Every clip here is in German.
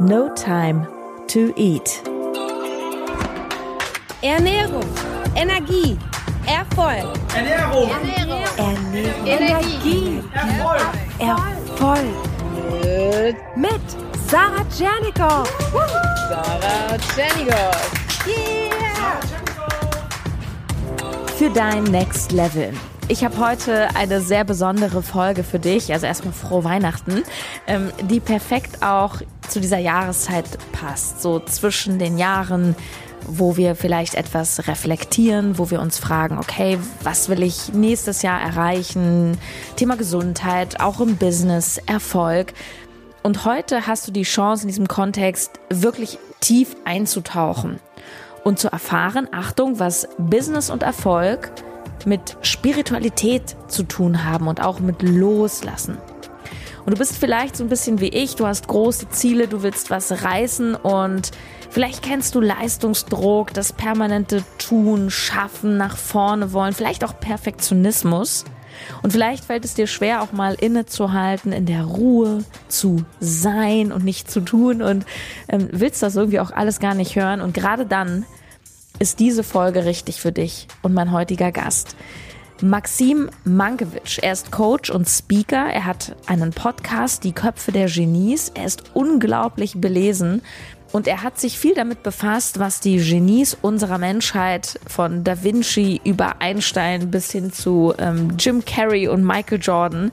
No Time to Eat. Ernährung, Energie, Erfolg. Ernährung, Ernährung, Ernährung. Energie, Erfolg. Erfolg. Mit Mit Sarah Tschernikow. Sarah Tschernigow. Yeah! Für dein Next Level. Ich habe heute eine sehr besondere Folge für dich, also erstmal frohe Weihnachten, ähm, die perfekt auch zu dieser Jahreszeit passt, so zwischen den Jahren, wo wir vielleicht etwas reflektieren, wo wir uns fragen, okay, was will ich nächstes Jahr erreichen? Thema Gesundheit, auch im Business, Erfolg. Und heute hast du die Chance, in diesem Kontext wirklich tief einzutauchen und zu erfahren, Achtung, was Business und Erfolg mit Spiritualität zu tun haben und auch mit Loslassen. Und du bist vielleicht so ein bisschen wie ich, du hast große Ziele, du willst was reißen und vielleicht kennst du Leistungsdruck, das permanente Tun, Schaffen, nach vorne wollen, vielleicht auch Perfektionismus. Und vielleicht fällt es dir schwer, auch mal innezuhalten, in der Ruhe zu sein und nicht zu tun und ähm, willst das irgendwie auch alles gar nicht hören. Und gerade dann ist diese Folge richtig für dich und mein heutiger Gast. Maxim Mankiewicz. Er ist Coach und Speaker. Er hat einen Podcast, Die Köpfe der Genies. Er ist unglaublich belesen und er hat sich viel damit befasst, was die Genies unserer Menschheit von Da Vinci über Einstein bis hin zu ähm, Jim Carrey und Michael Jordan,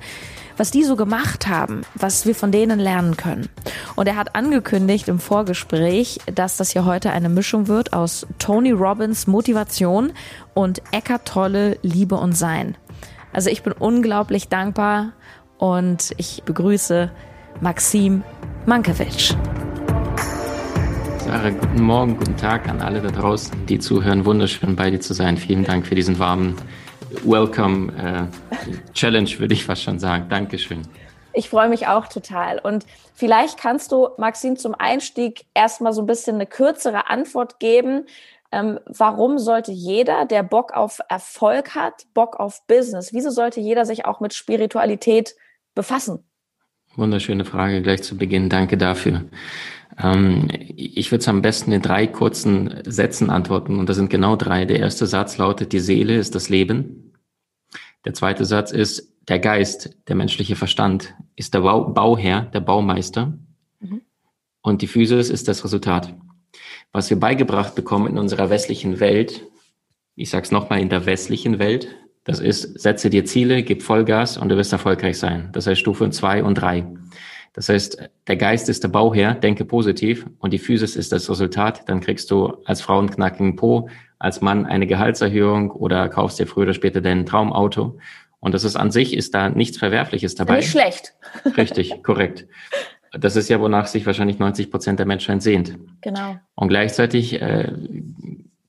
was die so gemacht haben, was wir von denen lernen können. Und er hat angekündigt im Vorgespräch, dass das hier heute eine Mischung wird aus Tony Robbins Motivation und Eckart Tolle Liebe und Sein. Also ich bin unglaublich dankbar und ich begrüße Maxim Mankiewicz. Sarah, guten Morgen, guten Tag an alle da draußen, die zuhören. Wunderschön bei dir zu sein. Vielen Dank für diesen warmen Welcome äh, Challenge, würde ich fast schon sagen. Dankeschön. Ich freue mich auch total. Und vielleicht kannst du, Maxim, zum Einstieg erstmal so ein bisschen eine kürzere Antwort geben. Ähm, warum sollte jeder, der Bock auf Erfolg hat, Bock auf Business, wieso sollte jeder sich auch mit Spiritualität befassen? Wunderschöne Frage gleich zu Beginn. Danke dafür. Ähm, ich würde es am besten in drei kurzen Sätzen antworten und das sind genau drei. Der erste Satz lautet, die Seele ist das Leben. Der zweite Satz ist, der Geist, der menschliche Verstand ist der Bau Bauherr, der Baumeister mhm. und die Physis ist das Resultat. Was wir beigebracht bekommen in unserer westlichen Welt, ich sage es nochmal, in der westlichen Welt, das ist, setze dir Ziele, gib Vollgas und du wirst erfolgreich sein. Das heißt Stufe zwei und drei. Das heißt, der Geist ist der Bauherr, denke positiv und die Physis ist das Resultat. Dann kriegst du als Frau einen knackigen Po, als Mann eine Gehaltserhöhung oder kaufst dir früher oder später dein Traumauto. Und das ist an sich, ist da nichts Verwerfliches dabei. Nicht schlecht. Richtig, korrekt. Das ist ja, wonach sich wahrscheinlich 90 Prozent der Menschheit sehnt. Genau. Und gleichzeitig äh,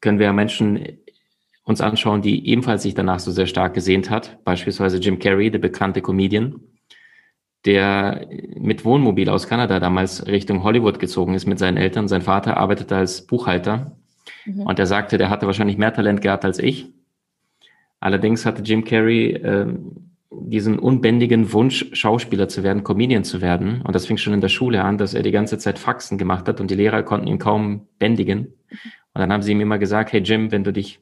können wir Menschen uns anschauen, die ebenfalls sich danach so sehr stark gesehnt hat. Beispielsweise Jim Carrey, der bekannte Comedian der mit Wohnmobil aus Kanada damals Richtung Hollywood gezogen ist mit seinen Eltern. Sein Vater arbeitete als Buchhalter mhm. und er sagte, der hatte wahrscheinlich mehr Talent gehabt als ich. Allerdings hatte Jim Carrey äh, diesen unbändigen Wunsch, Schauspieler zu werden, Comedian zu werden. Und das fing schon in der Schule an, dass er die ganze Zeit Faxen gemacht hat und die Lehrer konnten ihn kaum bändigen. Mhm. Und dann haben sie ihm immer gesagt, hey Jim, wenn du dich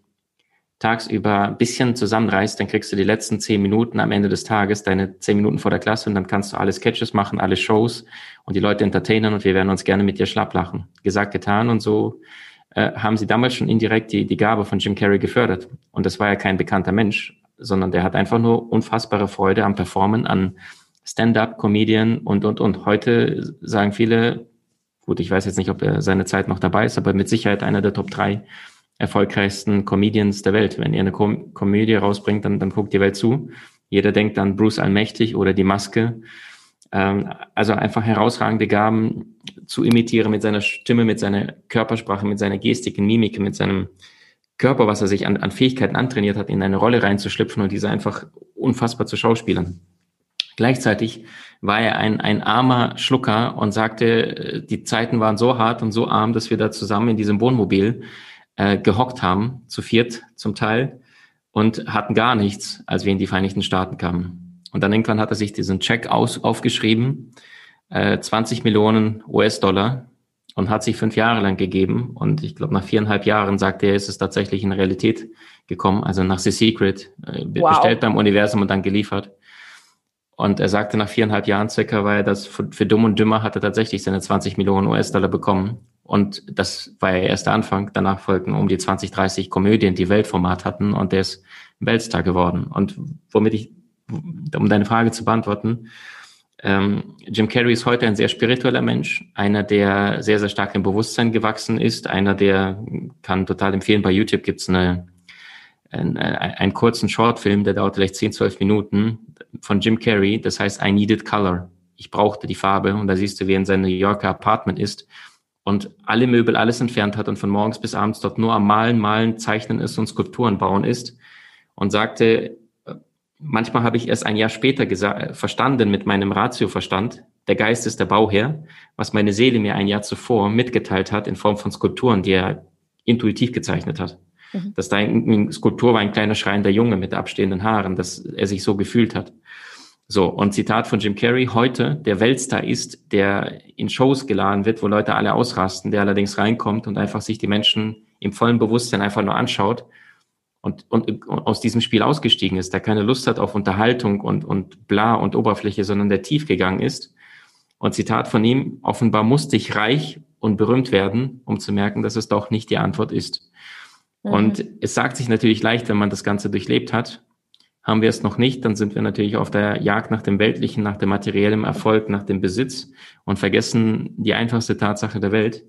tagsüber ein bisschen zusammenreißt, dann kriegst du die letzten zehn Minuten am Ende des Tages, deine zehn Minuten vor der Klasse und dann kannst du alle Sketches machen, alle Shows und die Leute entertainen und wir werden uns gerne mit dir schlapplachen. Gesagt, getan und so äh, haben sie damals schon indirekt die, die Gabe von Jim Carrey gefördert. Und das war ja kein bekannter Mensch, sondern der hat einfach nur unfassbare Freude am Performen, an Stand-up, Comedian und, und, und. Heute sagen viele, gut, ich weiß jetzt nicht, ob er seine Zeit noch dabei ist, aber mit Sicherheit einer der Top drei erfolgreichsten Comedians der Welt. Wenn ihr eine Kom Komödie rausbringt, dann, dann guckt die Welt zu. Jeder denkt an Bruce Allmächtig oder die Maske. Ähm, also einfach herausragende Gaben zu imitieren mit seiner Stimme, mit seiner Körpersprache, mit seiner Gestik, Mimik, mit seinem Körper, was er sich an, an Fähigkeiten antrainiert hat, in eine Rolle reinzuschlüpfen und diese einfach unfassbar zu schauspielern. Gleichzeitig war er ein, ein armer Schlucker und sagte, die Zeiten waren so hart und so arm, dass wir da zusammen in diesem Wohnmobil äh, gehockt haben, zu viert zum Teil, und hatten gar nichts, als wir in die Vereinigten Staaten kamen. Und dann irgendwann hat er sich diesen Check aus, aufgeschrieben, äh, 20 Millionen US-Dollar und hat sich fünf Jahre lang gegeben. Und ich glaube, nach viereinhalb Jahren, sagt er, ist es tatsächlich in Realität gekommen, also nach The Secret, äh, wow. bestellt beim Universum und dann geliefert. Und er sagte, nach viereinhalb Jahren circa war er das für, für Dumm und Dümmer hat er tatsächlich seine 20 Millionen US-Dollar bekommen. Und das war ja erst der Anfang. Danach folgten um die 20, 30 Komödien, die Weltformat hatten und der ist Weltstar geworden. Und womit ich, um deine Frage zu beantworten, ähm, Jim Carrey ist heute ein sehr spiritueller Mensch, einer, der sehr, sehr stark im Bewusstsein gewachsen ist, einer, der kann total empfehlen, bei YouTube gibt's eine, ein, einen kurzen Shortfilm, der dauert vielleicht 10, 12 Minuten von Jim Carrey, das heißt I Needed Color. Ich brauchte die Farbe und da siehst du, wie er in seinem New Yorker Apartment ist und alle Möbel, alles entfernt hat und von morgens bis abends dort nur am Malen, Malen, Zeichnen ist und Skulpturen bauen ist und sagte, manchmal habe ich erst ein Jahr später verstanden mit meinem Ratioverstand, der Geist ist der Bauherr, was meine Seele mir ein Jahr zuvor mitgeteilt hat in Form von Skulpturen, die er intuitiv gezeichnet hat. Mhm. Dass da eine Skulptur war ein kleiner schreiender Junge mit abstehenden Haaren, dass er sich so gefühlt hat. So, und Zitat von Jim Carrey, heute der Weltstar ist, der in Shows geladen wird, wo Leute alle ausrasten, der allerdings reinkommt und einfach sich die Menschen im vollen Bewusstsein einfach nur anschaut und, und, und aus diesem Spiel ausgestiegen ist, der keine Lust hat auf Unterhaltung und, und bla und Oberfläche, sondern der tief gegangen ist. Und Zitat von ihm, offenbar musste ich reich und berühmt werden, um zu merken, dass es doch nicht die Antwort ist. Mhm. Und es sagt sich natürlich leicht, wenn man das Ganze durchlebt hat. Haben wir es noch nicht, dann sind wir natürlich auf der Jagd nach dem Weltlichen, nach dem materiellen Erfolg, nach dem Besitz und vergessen die einfachste Tatsache der Welt,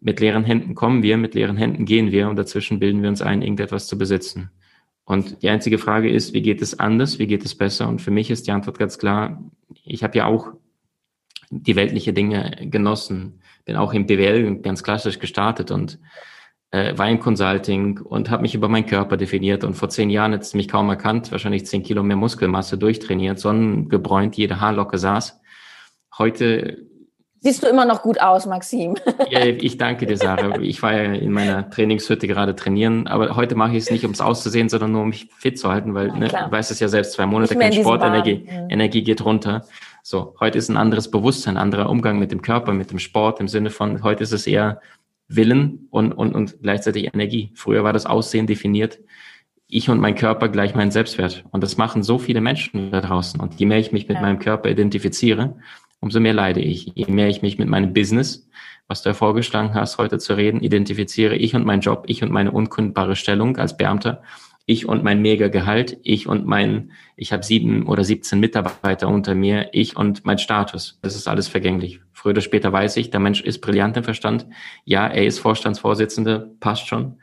mit leeren Händen kommen wir, mit leeren Händen gehen wir und dazwischen bilden wir uns ein, irgendetwas zu besitzen. Und die einzige Frage ist, wie geht es anders, wie geht es besser? Und für mich ist die Antwort ganz klar, ich habe ja auch die weltliche Dinge genossen, bin auch im BWL ganz klassisch gestartet und äh, war im Consulting und habe mich über meinen Körper definiert und vor zehn Jahren jetzt mich kaum erkannt, wahrscheinlich zehn Kilo mehr Muskelmasse durchtrainiert, sonnengebräunt, jede Haarlocke saß. Heute Siehst du immer noch gut aus, Maxim. Ja, ich danke dir, Sarah. Ich war ja in meiner Trainingshütte gerade trainieren, aber heute mache ich es nicht, um es auszusehen, sondern nur um mich fit zu halten, weil ne, du weißt es ja selbst, zwei Monate kein Sport, Energie, mhm. Energie geht runter. So, heute ist ein anderes Bewusstsein, ein anderer Umgang mit dem Körper, mit dem Sport, im Sinne von, heute ist es eher Willen und, und, und gleichzeitig Energie. Früher war das Aussehen definiert. Ich und mein Körper gleich mein Selbstwert. Und das machen so viele Menschen da draußen. Und je mehr ich mich mit ja. meinem Körper identifiziere, umso mehr leide ich. Je mehr ich mich mit meinem Business, was du ja vorgeschlagen hast, heute zu reden, identifiziere, ich und mein Job, ich und meine unkündbare Stellung als Beamter, ich und mein mega Gehalt, ich und mein, ich habe sieben oder 17 Mitarbeiter unter mir, ich und mein Status. Das ist alles vergänglich. Früher oder später weiß ich, der Mensch ist brillant im Verstand. Ja, er ist Vorstandsvorsitzender, passt schon.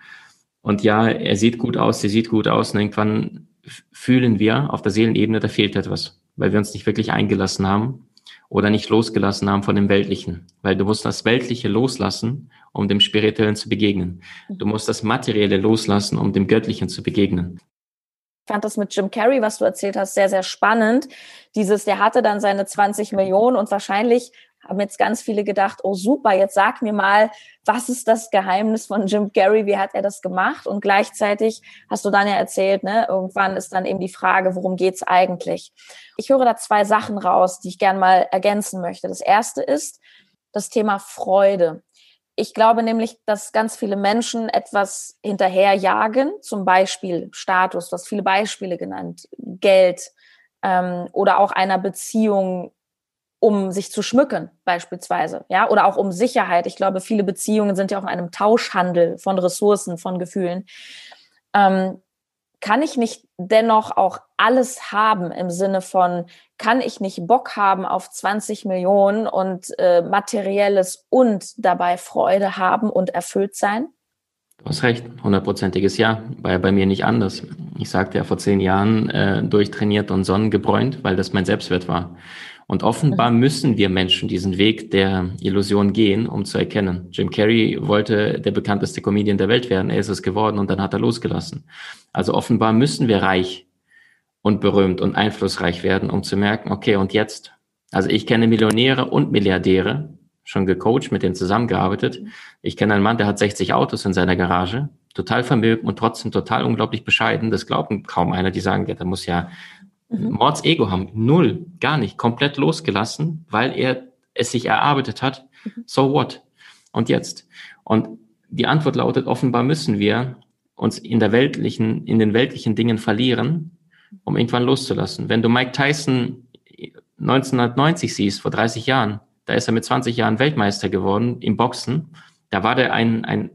Und ja, er sieht gut aus, sie sieht gut aus. Und irgendwann fühlen wir auf der Seelenebene, da fehlt etwas, weil wir uns nicht wirklich eingelassen haben oder nicht losgelassen haben von dem Weltlichen. Weil du musst das Weltliche loslassen, um dem Spirituellen zu begegnen. Du musst das Materielle loslassen, um dem Göttlichen zu begegnen. Ich fand das mit Jim Carrey, was du erzählt hast, sehr, sehr spannend. Dieses, der hatte dann seine 20 Millionen und wahrscheinlich haben jetzt ganz viele gedacht, oh super, jetzt sag mir mal, was ist das Geheimnis von Jim Carrey, wie hat er das gemacht? Und gleichzeitig hast du dann ja erzählt, ne, irgendwann ist dann eben die Frage, worum geht's eigentlich? Ich höre da zwei Sachen raus, die ich gern mal ergänzen möchte. Das erste ist das Thema Freude. Ich glaube nämlich, dass ganz viele Menschen etwas hinterherjagen, zum Beispiel Status, du hast viele Beispiele genannt, Geld ähm, oder auch einer Beziehung um sich zu schmücken, beispielsweise, ja, oder auch um Sicherheit. Ich glaube, viele Beziehungen sind ja auch in einem Tauschhandel von Ressourcen, von Gefühlen. Ähm, kann ich nicht dennoch auch alles haben im Sinne von, kann ich nicht Bock haben auf 20 Millionen und äh, materielles und dabei Freude haben und erfüllt sein? Du hast recht, hundertprozentiges Ja. War ja bei mir nicht anders. Ich sagte ja vor zehn Jahren äh, durchtrainiert und sonnengebräunt, weil das mein Selbstwert war. Und offenbar müssen wir Menschen diesen Weg der Illusion gehen, um zu erkennen. Jim Carrey wollte der bekannteste Comedian der Welt werden. Er ist es geworden und dann hat er losgelassen. Also offenbar müssen wir reich und berühmt und einflussreich werden, um zu merken, okay, und jetzt? Also ich kenne Millionäre und Milliardäre, schon gecoacht, mit denen zusammengearbeitet. Ich kenne einen Mann, der hat 60 Autos in seiner Garage, total vermögend und trotzdem total unglaublich bescheiden. Das glauben kaum einer, die sagen, der muss ja mhm. Mords Ego haben. Null, gar nicht, komplett losgelassen, weil er es sich erarbeitet hat, so what? Und jetzt? Und die Antwort lautet, offenbar müssen wir uns in der weltlichen, in den weltlichen Dingen verlieren, um irgendwann loszulassen. Wenn du Mike Tyson 1990 siehst, vor 30 Jahren, da ist er mit 20 Jahren Weltmeister geworden im Boxen. Da war der ein, ein,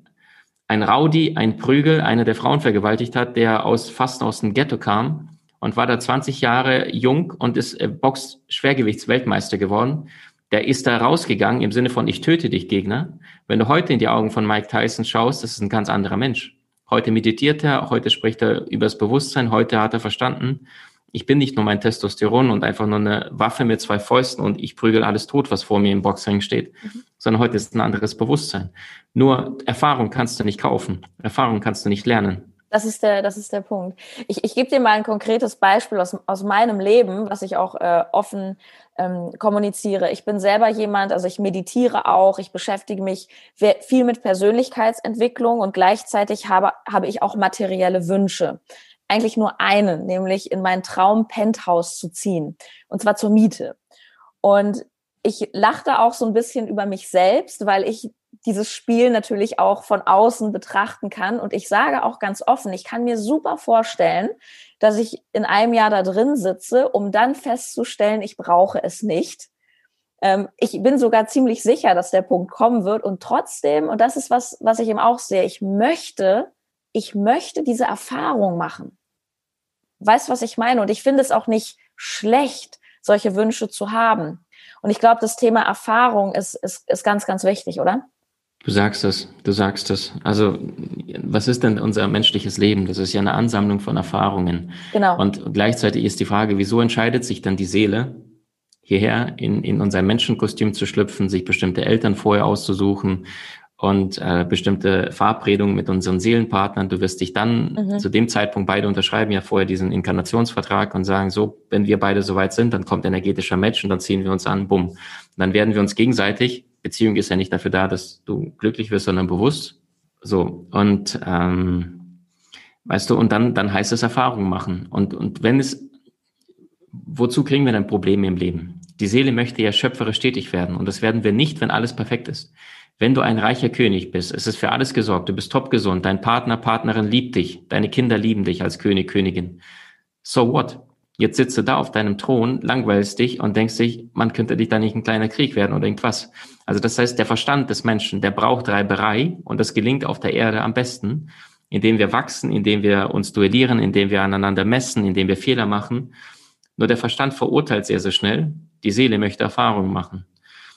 ein Rowdy, ein Prügel, einer, der Frauen vergewaltigt hat, der aus, fast aus dem Ghetto kam und war da 20 Jahre jung und ist äh, Box-Schwergewichtsweltmeister geworden. Der ist da rausgegangen im Sinne von, ich töte dich, Gegner. Wenn du heute in die Augen von Mike Tyson schaust, das ist ein ganz anderer Mensch. Heute meditiert er, heute spricht er übers Bewusstsein, heute hat er verstanden, ich bin nicht nur mein Testosteron und einfach nur eine Waffe mit zwei Fäusten und ich prügel alles tot, was vor mir im Boxring steht, mhm. sondern heute ist ein anderes Bewusstsein. Nur Erfahrung kannst du nicht kaufen, Erfahrung kannst du nicht lernen. Das ist der, das ist der Punkt. Ich, ich gebe dir mal ein konkretes Beispiel aus, aus meinem Leben, was ich auch äh, offen ähm, kommuniziere. Ich bin selber jemand, also ich meditiere auch, ich beschäftige mich viel mit Persönlichkeitsentwicklung und gleichzeitig habe, habe ich auch materielle Wünsche. Eigentlich nur einen, nämlich in mein Traum-Penthouse zu ziehen. Und zwar zur Miete. Und ich lachte auch so ein bisschen über mich selbst, weil ich dieses Spiel natürlich auch von außen betrachten kann. Und ich sage auch ganz offen, ich kann mir super vorstellen, dass ich in einem Jahr da drin sitze, um dann festzustellen, ich brauche es nicht. Ähm, ich bin sogar ziemlich sicher, dass der Punkt kommen wird. Und trotzdem, und das ist was, was ich eben auch sehe, ich möchte, ich möchte diese Erfahrung machen. Weißt, was ich meine? Und ich finde es auch nicht schlecht, solche Wünsche zu haben. Und ich glaube, das Thema Erfahrung ist, ist, ist ganz, ganz wichtig, oder? Du sagst es, du sagst es. Also, was ist denn unser menschliches Leben? Das ist ja eine Ansammlung von Erfahrungen. Genau. Und gleichzeitig ist die Frage, wieso entscheidet sich dann die Seele, hierher in, in unser Menschenkostüm zu schlüpfen, sich bestimmte Eltern vorher auszusuchen und äh, bestimmte Verabredungen mit unseren Seelenpartnern. Du wirst dich dann mhm. zu dem Zeitpunkt beide unterschreiben ja vorher diesen Inkarnationsvertrag und sagen, so, wenn wir beide soweit sind, dann kommt energetischer Match und dann ziehen wir uns an, bumm. Und dann werden wir uns gegenseitig Beziehung ist ja nicht dafür da, dass du glücklich wirst, sondern bewusst. So, und ähm, weißt du, und dann, dann heißt es Erfahrungen machen. Und, und wenn es, wozu kriegen wir dann Probleme im Leben? Die Seele möchte ja schöpferisch tätig werden und das werden wir nicht, wenn alles perfekt ist. Wenn du ein reicher König bist, es ist für alles gesorgt, du bist top gesund, dein Partner, Partnerin liebt dich, deine Kinder lieben dich als König, Königin. So what? Jetzt sitzt du da auf deinem Thron, langweilst dich und denkst dich, man könnte dich da nicht ein kleiner Krieg werden oder irgendwas. Also das heißt, der Verstand des Menschen, der braucht Reiberei und das gelingt auf der Erde am besten, indem wir wachsen, indem wir uns duellieren, indem wir aneinander messen, indem wir Fehler machen. Nur der Verstand verurteilt sehr, sehr schnell. Die Seele möchte Erfahrungen machen.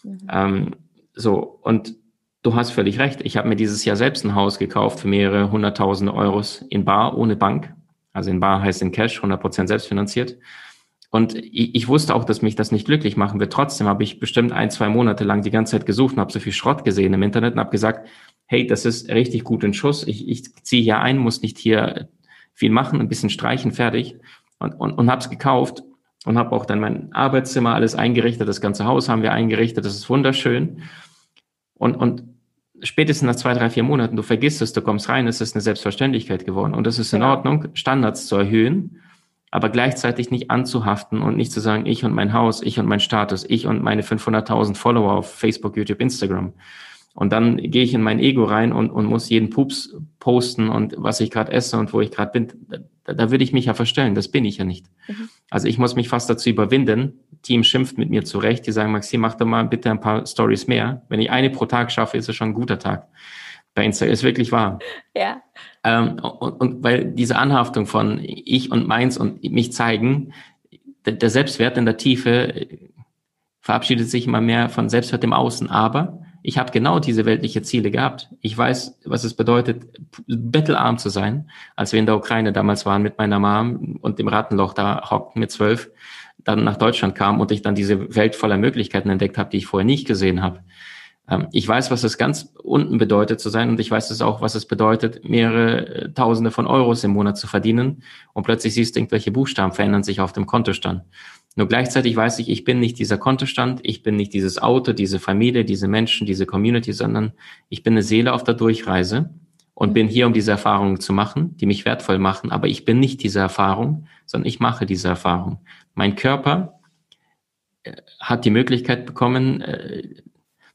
Mhm. Ähm, so, und du hast völlig recht. Ich habe mir dieses Jahr selbst ein Haus gekauft für mehrere hunderttausende Euros in Bar ohne Bank. Also in Bar heißt in Cash, 100% selbstfinanziert. Und ich, ich, wusste auch, dass mich das nicht glücklich machen wird. Trotzdem habe ich bestimmt ein, zwei Monate lang die ganze Zeit gesucht und habe so viel Schrott gesehen im Internet und habe gesagt, hey, das ist richtig gut in Schuss. Ich, ich ziehe hier ein, muss nicht hier viel machen, ein bisschen streichen, fertig. Und, und, und habe es gekauft und habe auch dann mein Arbeitszimmer alles eingerichtet. Das ganze Haus haben wir eingerichtet. Das ist wunderschön. Und, und spätestens nach zwei, drei, vier Monaten, du vergisst es, du kommst rein, es ist eine Selbstverständlichkeit geworden. Und es ist in genau. Ordnung, Standards zu erhöhen, aber gleichzeitig nicht anzuhaften und nicht zu sagen, ich und mein Haus, ich und mein Status, ich und meine 500.000 Follower auf Facebook, YouTube, Instagram. Und dann gehe ich in mein Ego rein und, und muss jeden Pups posten und was ich gerade esse und wo ich gerade bin. Da, würde ich mich ja verstellen. Das bin ich ja nicht. Mhm. Also ich muss mich fast dazu überwinden. Team schimpft mit mir zurecht. Die sagen, Maxim, mach doch mal bitte ein paar Stories mehr. Wenn ich eine pro Tag schaffe, ist es schon ein guter Tag. Bei Instagram ist wirklich wahr. Ja. Ähm, und, und weil diese Anhaftung von ich und meins und mich zeigen, der, der Selbstwert in der Tiefe äh, verabschiedet sich immer mehr von Selbstwert im Außen. Aber ich habe genau diese weltliche Ziele gehabt. Ich weiß, was es bedeutet, bettelarm zu sein, als wir in der Ukraine damals waren mit meiner Mom und dem Rattenloch da hockten mit zwölf, dann nach Deutschland kam und ich dann diese Welt voller Möglichkeiten entdeckt habe, die ich vorher nicht gesehen habe. Ähm, ich weiß, was es ganz unten bedeutet zu sein und ich weiß es auch, was es bedeutet, mehrere äh, Tausende von Euros im Monat zu verdienen und plötzlich siehst du, irgendwelche Buchstaben verändern sich auf dem Kontostand. Nur gleichzeitig weiß ich, ich bin nicht dieser Kontostand, ich bin nicht dieses Auto, diese Familie, diese Menschen, diese Community, sondern ich bin eine Seele auf der Durchreise und mhm. bin hier, um diese Erfahrungen zu machen, die mich wertvoll machen. Aber ich bin nicht diese Erfahrung, sondern ich mache diese Erfahrung. Mein Körper äh, hat die Möglichkeit bekommen, äh,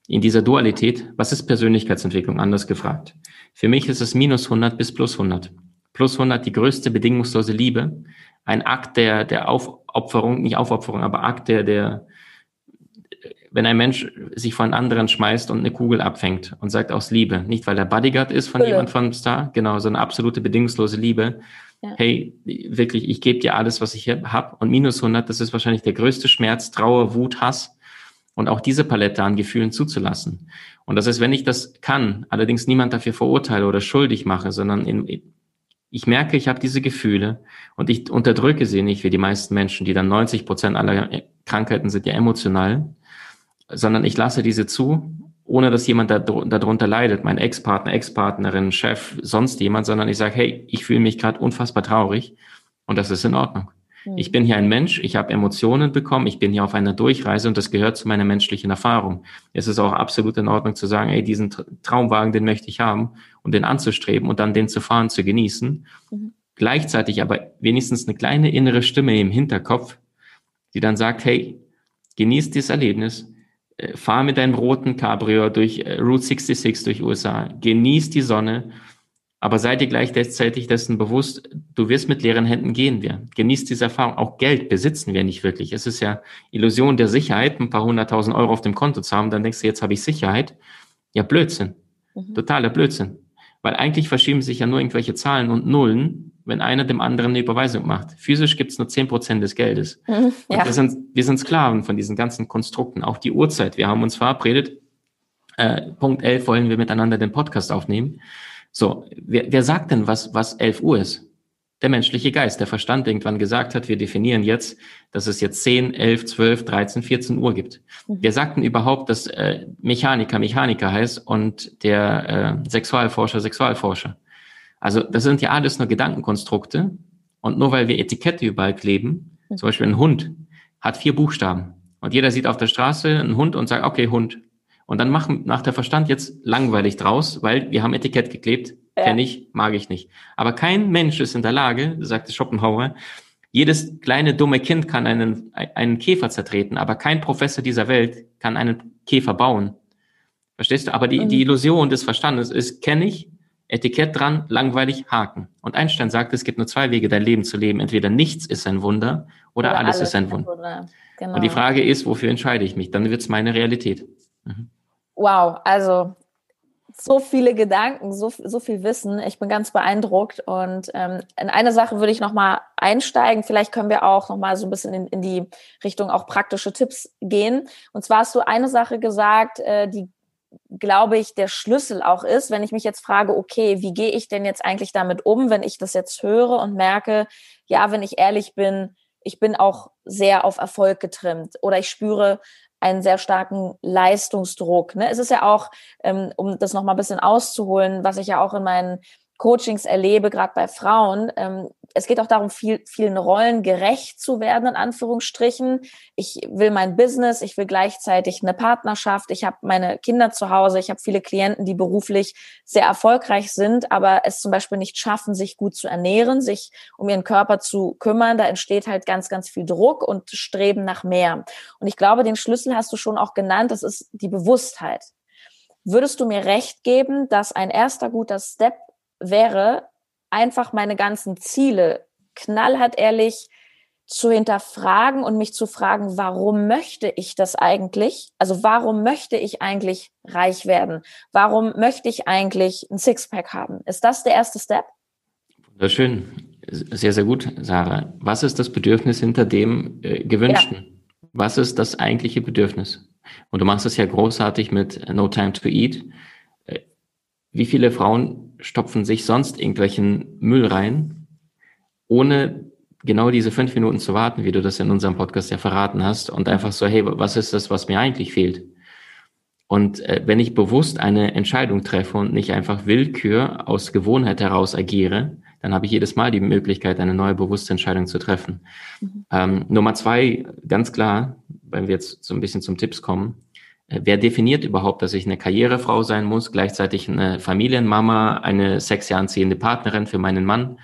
in dieser Dualität, was ist Persönlichkeitsentwicklung, anders gefragt. Für mich ist es minus 100 bis plus 100. Plus 100 die größte bedingungslose Liebe, ein Akt der, der Aufopferung, nicht Aufopferung, aber Akt der, der, wenn ein Mensch sich von anderen schmeißt und eine Kugel abfängt und sagt aus Liebe, nicht weil er Bodyguard ist von Fülle. jemand von Star, genau, so eine absolute bedingungslose Liebe. Ja. Hey, wirklich, ich gebe dir alles, was ich hier habe. Und minus 100, das ist wahrscheinlich der größte Schmerz, Trauer, Wut, Hass. Und auch diese Palette an Gefühlen zuzulassen. Und das ist, wenn ich das kann, allerdings niemand dafür verurteile oder schuldig mache, sondern in, ich merke, ich habe diese Gefühle und ich unterdrücke sie nicht wie die meisten Menschen, die dann 90 Prozent aller Krankheiten sind ja emotional, sondern ich lasse diese zu, ohne dass jemand darunter leidet, mein Ex-Partner, Ex-Partnerin, Chef, sonst jemand, sondern ich sage, hey, ich fühle mich gerade unfassbar traurig und das ist in Ordnung. Mhm. Ich bin hier ein Mensch, ich habe Emotionen bekommen, ich bin hier auf einer Durchreise und das gehört zu meiner menschlichen Erfahrung. Es ist auch absolut in Ordnung zu sagen, ey, diesen Traumwagen, den möchte ich haben und den anzustreben und dann den zu fahren, zu genießen. Mhm. Gleichzeitig aber wenigstens eine kleine innere Stimme im Hinterkopf, die dann sagt, hey, genieß dieses Erlebnis, äh, fahr mit deinem roten Cabrio durch äh, Route 66 durch USA, genieß die Sonne, aber sei dir gleichzeitig dessen bewusst, du wirst mit leeren Händen gehen wir. Genieß diese Erfahrung. Auch Geld besitzen wir nicht wirklich. Es ist ja Illusion der Sicherheit, ein paar hunderttausend Euro auf dem Konto zu haben, dann denkst du, jetzt habe ich Sicherheit. Ja, Blödsinn. Mhm. Totaler Blödsinn. Weil eigentlich verschieben sich ja nur irgendwelche Zahlen und Nullen, wenn einer dem anderen eine Überweisung macht. Physisch gibt es nur zehn Prozent des Geldes. Mhm, ja. wir, sind, wir sind Sklaven von diesen ganzen Konstrukten. Auch die Uhrzeit. Wir haben uns verabredet, äh, Punkt 11 wollen wir miteinander den Podcast aufnehmen. So, wer, wer sagt denn, was, was 11 Uhr ist? Der menschliche Geist, der Verstand irgendwann gesagt hat, wir definieren jetzt, dass es jetzt 10, 11, 12, 13, 14 Uhr gibt. Mhm. Wer sagt denn überhaupt, dass äh, Mechaniker Mechaniker heißt und der äh, Sexualforscher Sexualforscher? Also das sind ja alles nur Gedankenkonstrukte. Und nur weil wir Etikette überall kleben, mhm. zum Beispiel ein Hund hat vier Buchstaben. Und jeder sieht auf der Straße einen Hund und sagt, okay, Hund. Und dann machen, macht der Verstand jetzt langweilig draus, weil wir haben Etikett geklebt, ja. kenne ich, mag ich nicht. Aber kein Mensch ist in der Lage, sagte Schopenhauer, jedes kleine dumme Kind kann einen, einen Käfer zertreten, aber kein Professor dieser Welt kann einen Käfer bauen. Verstehst du? Aber die, die mhm. Illusion des Verstandes ist, kenne ich, Etikett dran, langweilig, Haken. Und Einstein sagt, es gibt nur zwei Wege, dein Leben zu leben. Entweder nichts ist ein Wunder oder, oder alles, alles, ist ein Wunder. Genau. Und die Frage ist, wofür entscheide ich mich? Dann wird es meine Realität. Mhm wow, also so viele Gedanken, so, so viel Wissen. Ich bin ganz beeindruckt. Und ähm, in eine Sache würde ich nochmal einsteigen. Vielleicht können wir auch nochmal so ein bisschen in, in die Richtung auch praktische Tipps gehen. Und zwar hast du eine Sache gesagt, äh, die glaube ich, der Schlüssel auch ist, wenn ich mich jetzt frage, okay, wie gehe ich denn jetzt eigentlich damit um, wenn ich das jetzt höre und merke, ja, wenn ich ehrlich bin, ich bin auch sehr auf Erfolg getrimmt oder ich spüre, einen sehr starken Leistungsdruck. Ne? Es ist ja auch, ähm, um das nochmal ein bisschen auszuholen, was ich ja auch in meinen Coachings erlebe, gerade bei Frauen, ähm, es geht auch darum, viel, vielen Rollen gerecht zu werden, in Anführungsstrichen. Ich will mein Business, ich will gleichzeitig eine Partnerschaft, ich habe meine Kinder zu Hause, ich habe viele Klienten, die beruflich sehr erfolgreich sind, aber es zum Beispiel nicht schaffen, sich gut zu ernähren, sich um ihren Körper zu kümmern. Da entsteht halt ganz, ganz viel Druck und Streben nach mehr. Und ich glaube, den Schlüssel hast du schon auch genannt, das ist die Bewusstheit. Würdest du mir recht geben, dass ein erster guter Step wäre, einfach meine ganzen Ziele knallhart ehrlich zu hinterfragen und mich zu fragen, warum möchte ich das eigentlich? Also warum möchte ich eigentlich reich werden? Warum möchte ich eigentlich ein Sixpack haben? Ist das der erste Step? Wunderschön. Sehr, sehr gut, Sarah. Was ist das Bedürfnis hinter dem äh, Gewünschten? Ja. Was ist das eigentliche Bedürfnis? Und du machst es ja großartig mit No Time to Eat. Äh, wie viele Frauen stopfen sich sonst irgendwelchen Müll rein, ohne genau diese fünf Minuten zu warten, wie du das in unserem Podcast ja verraten hast, und einfach so, hey, was ist das, was mir eigentlich fehlt? Und äh, wenn ich bewusst eine Entscheidung treffe und nicht einfach Willkür aus Gewohnheit heraus agiere, dann habe ich jedes Mal die Möglichkeit, eine neue bewusste Entscheidung zu treffen. Mhm. Ähm, Nummer zwei, ganz klar, wenn wir jetzt so ein bisschen zum Tipps kommen, wer definiert überhaupt, dass ich eine Karrierefrau sein muss, gleichzeitig eine Familienmama, eine sexy anziehende Partnerin für meinen Mann?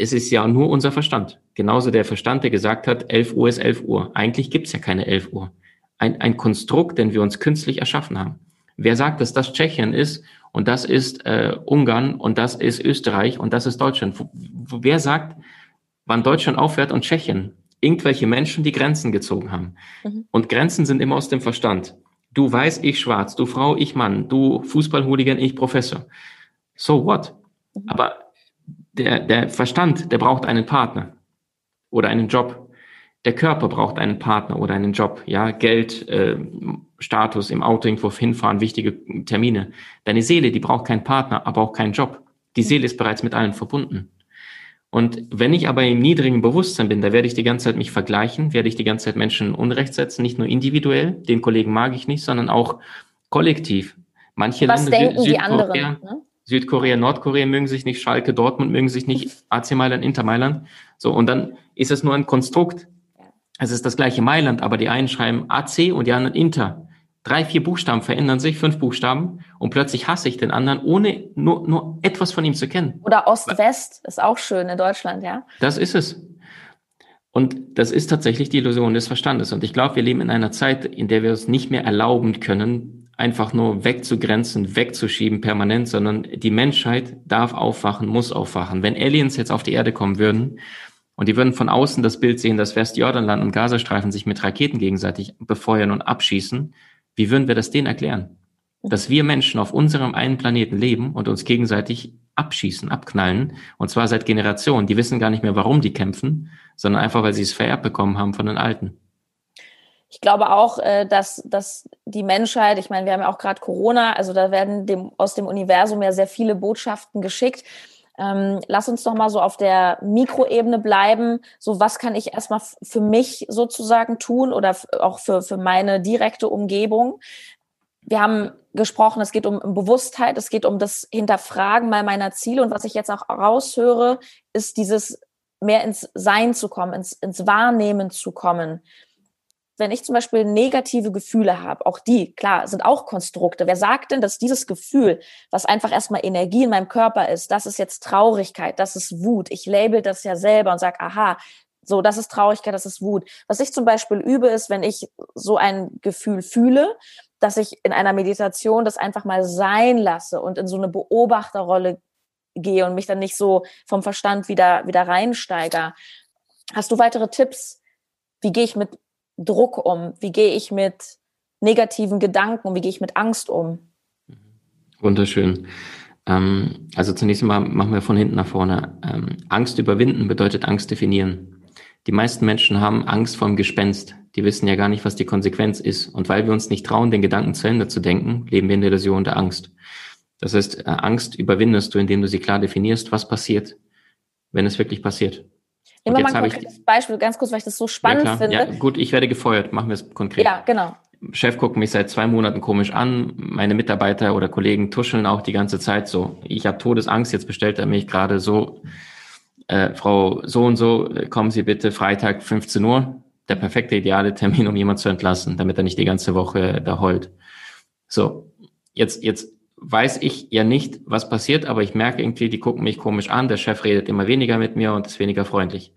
es ist ja nur unser Verstand. Genauso der Verstand, der gesagt hat, 11 Uhr ist 11 Uhr. Eigentlich gibt's ja keine 11 Uhr. Ein, ein Konstrukt, den wir uns künstlich erschaffen haben. Wer sagt, dass das Tschechien ist und das ist äh, Ungarn und das ist Österreich und das ist Deutschland? Wer sagt, wann Deutschland aufhört und Tschechien? Irgendwelche Menschen, die Grenzen gezogen haben. Mhm. Und Grenzen sind immer aus dem Verstand. Du weiß, ich schwarz, du Frau, ich Mann, du Fußballhooligan, ich Professor. So what? Mhm. Aber der, der Verstand, der braucht einen Partner oder einen Job. Der Körper braucht einen Partner oder einen Job. Ja, Geld, äh, Status, im Auto irgendwo hinfahren, wichtige Termine. Deine Seele, die braucht keinen Partner, aber auch keinen Job. Die Seele ist bereits mit allen verbunden. Und wenn ich aber im niedrigen Bewusstsein bin, da werde ich die ganze Zeit mich vergleichen, werde ich die ganze Zeit Menschen Unrecht setzen, nicht nur individuell, den Kollegen mag ich nicht, sondern auch kollektiv. Manche Was Länder, denken Süd die anderen? Ne? Südkorea, Nordkorea mögen sich nicht, Schalke, Dortmund mögen sich nicht, AC Mailand, Inter Mailand. So, und dann ist es nur ein Konstrukt. Es ist das gleiche Mailand, aber die einen schreiben AC und die anderen Inter. Drei, vier Buchstaben verändern sich, fünf Buchstaben, und plötzlich hasse ich den anderen, ohne nur, nur etwas von ihm zu kennen. Oder Ost-West ist auch schön in Deutschland, ja. Das ist es. Und das ist tatsächlich die Illusion des Verstandes. Und ich glaube, wir leben in einer Zeit, in der wir es nicht mehr erlauben können, einfach nur wegzugrenzen, wegzuschieben permanent, sondern die Menschheit darf aufwachen, muss aufwachen. Wenn Aliens jetzt auf die Erde kommen würden und die würden von außen das Bild sehen, dass Westjordanland und Gazastreifen sich mit Raketen gegenseitig befeuern und abschießen, wie würden wir das denen erklären? Dass wir Menschen auf unserem einen Planeten leben und uns gegenseitig abschießen, abknallen, und zwar seit Generationen. Die wissen gar nicht mehr, warum die kämpfen, sondern einfach, weil sie es vererbt bekommen haben von den Alten ich glaube auch, äh, dass, dass die Menschheit, ich meine, wir haben ja auch gerade Corona, also da werden dem, aus dem Universum ja sehr viele Botschaften geschickt. Ähm, lass uns doch mal so auf der Mikroebene bleiben. So, was kann ich erstmal für mich sozusagen tun oder auch für, für meine direkte Umgebung? Wir haben gesprochen, es geht um, Bewusstheit, es geht um das Hinterfragen mal meiner Ziele. Und was ich jetzt auch raushöre, ist dieses mehr ins Sein zu kommen, ins, ins Wahrnehmen zu kommen wenn ich zum Beispiel negative Gefühle habe, auch die, klar, sind auch Konstrukte. Wer sagt denn, dass dieses Gefühl, was einfach erstmal Energie in meinem Körper ist, das ist jetzt Traurigkeit, das ist Wut. Ich label das ja selber und sage, aha, so, das ist Traurigkeit, das ist Wut. Was ich zum Beispiel übe, ist, wenn ich so ein Gefühl fühle, dass ich in einer Meditation das einfach mal sein lasse und in so eine Beobachterrolle gehe und mich dann nicht so vom Verstand wieder, wieder reinsteige. Hast du weitere Tipps? Wie gehe ich mit Druck um? Wie gehe ich mit negativen Gedanken? Wie gehe ich mit Angst um? Wunderschön. Ähm, also zunächst einmal machen wir von hinten nach vorne. Ähm, Angst überwinden bedeutet Angst definieren. Die meisten Menschen haben Angst vor dem Gespenst. Die wissen ja gar nicht, was die Konsequenz ist. Und weil wir uns nicht trauen, den Gedanken zu Ende zu denken, leben wir in der Illusion der Angst. Das heißt, äh, Angst überwindest du, indem du sie klar definierst, was passiert, wenn es wirklich passiert. Nehmen wir mal ein konkretes Beispiel, ganz kurz, weil ich das so spannend ja, finde. Ja, gut, ich werde gefeuert, machen wir es konkret. Ja, genau. Chef guckt mich seit zwei Monaten komisch an, meine Mitarbeiter oder Kollegen tuscheln auch die ganze Zeit so. Ich habe Todesangst, jetzt bestellt er mich gerade so, äh, Frau so und so, kommen Sie bitte Freitag 15 Uhr, der perfekte ideale Termin, um jemanden zu entlassen, damit er nicht die ganze Woche da heult. So, jetzt, jetzt weiß ich ja nicht, was passiert, aber ich merke irgendwie, die gucken mich komisch an, der Chef redet immer weniger mit mir und ist weniger freundlich.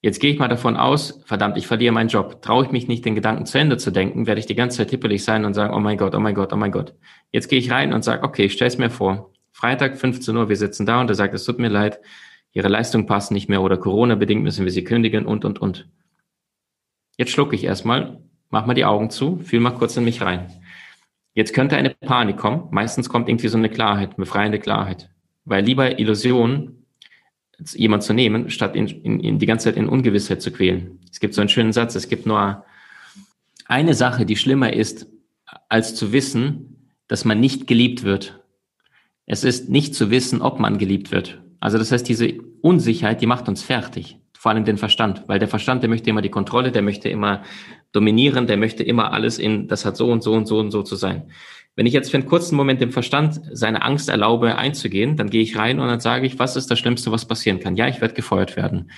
Jetzt gehe ich mal davon aus, verdammt, ich verliere meinen Job. Traue ich mich nicht, den Gedanken zu Ende zu denken, werde ich die ganze Zeit hippelig sein und sagen, oh mein Gott, oh mein Gott, oh mein Gott. Jetzt gehe ich rein und sage, okay, ich stelle es mir vor. Freitag 15 Uhr, wir sitzen da und er sagt, es tut mir leid, Ihre Leistung passt nicht mehr oder Corona-bedingt müssen wir Sie kündigen und, und, und. Jetzt schlucke ich erstmal, mach mal die Augen zu, fühl mal kurz in mich rein. Jetzt könnte eine Panik kommen. Meistens kommt irgendwie so eine Klarheit, befreiende Klarheit. Weil lieber Illusion, jemand zu nehmen, statt in, in, in die ganze Zeit in Ungewissheit zu quälen. Es gibt so einen schönen Satz, es gibt nur eine Sache, die schlimmer ist, als zu wissen, dass man nicht geliebt wird. Es ist nicht zu wissen, ob man geliebt wird. Also das heißt, diese Unsicherheit, die macht uns fertig. Vor allem den Verstand, weil der Verstand, der möchte immer die Kontrolle, der möchte immer dominieren, der möchte immer alles in, das hat so und so und so und so zu sein. Wenn ich jetzt für einen kurzen Moment dem Verstand seine Angst erlaube einzugehen, dann gehe ich rein und dann sage ich, was ist das Schlimmste, was passieren kann? Ja, ich werde gefeuert werden.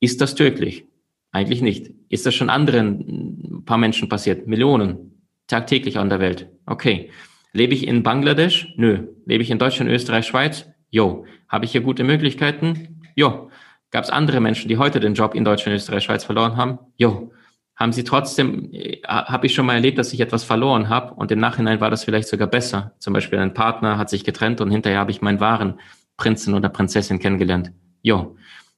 Ist das tödlich? Eigentlich nicht. Ist das schon anderen paar Menschen passiert? Millionen. Tagtäglich an der Welt. Okay. Lebe ich in Bangladesch? Nö. Lebe ich in Deutschland, Österreich, Schweiz? Jo. Habe ich hier gute Möglichkeiten? Jo. Gab es andere Menschen, die heute den Job in Deutschland, Österreich, Schweiz verloren haben? Jo. Haben sie trotzdem, äh, habe ich schon mal erlebt, dass ich etwas verloren habe und im Nachhinein war das vielleicht sogar besser. Zum Beispiel ein Partner hat sich getrennt und hinterher habe ich meinen wahren Prinzen oder Prinzessin kennengelernt. Jo.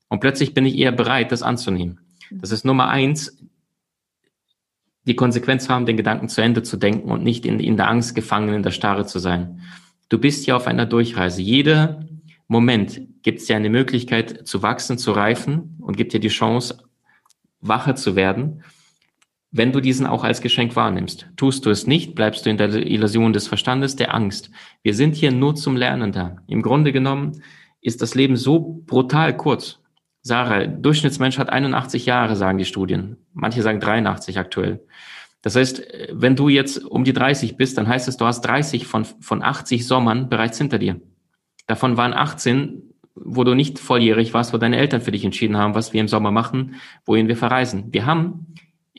Und plötzlich bin ich eher bereit, das anzunehmen. Das ist Nummer eins, die Konsequenz haben, den Gedanken zu Ende zu denken und nicht in, in der Angst gefangen, in der Starre zu sein. Du bist ja auf einer Durchreise. Jeder Moment gibt es dir eine Möglichkeit zu wachsen, zu reifen und gibt dir die Chance, wacher zu werden, wenn du diesen auch als Geschenk wahrnimmst. Tust du es nicht, bleibst du in der Illusion des Verstandes, der Angst. Wir sind hier nur zum Lernen da. Im Grunde genommen ist das Leben so brutal kurz. Sarah, Durchschnittsmensch hat 81 Jahre, sagen die Studien. Manche sagen 83 aktuell. Das heißt, wenn du jetzt um die 30 bist, dann heißt es, du hast 30 von, von 80 Sommern bereits hinter dir. Davon waren 18, wo du nicht volljährig warst, wo deine Eltern für dich entschieden haben, was wir im Sommer machen, wohin wir verreisen. Wir haben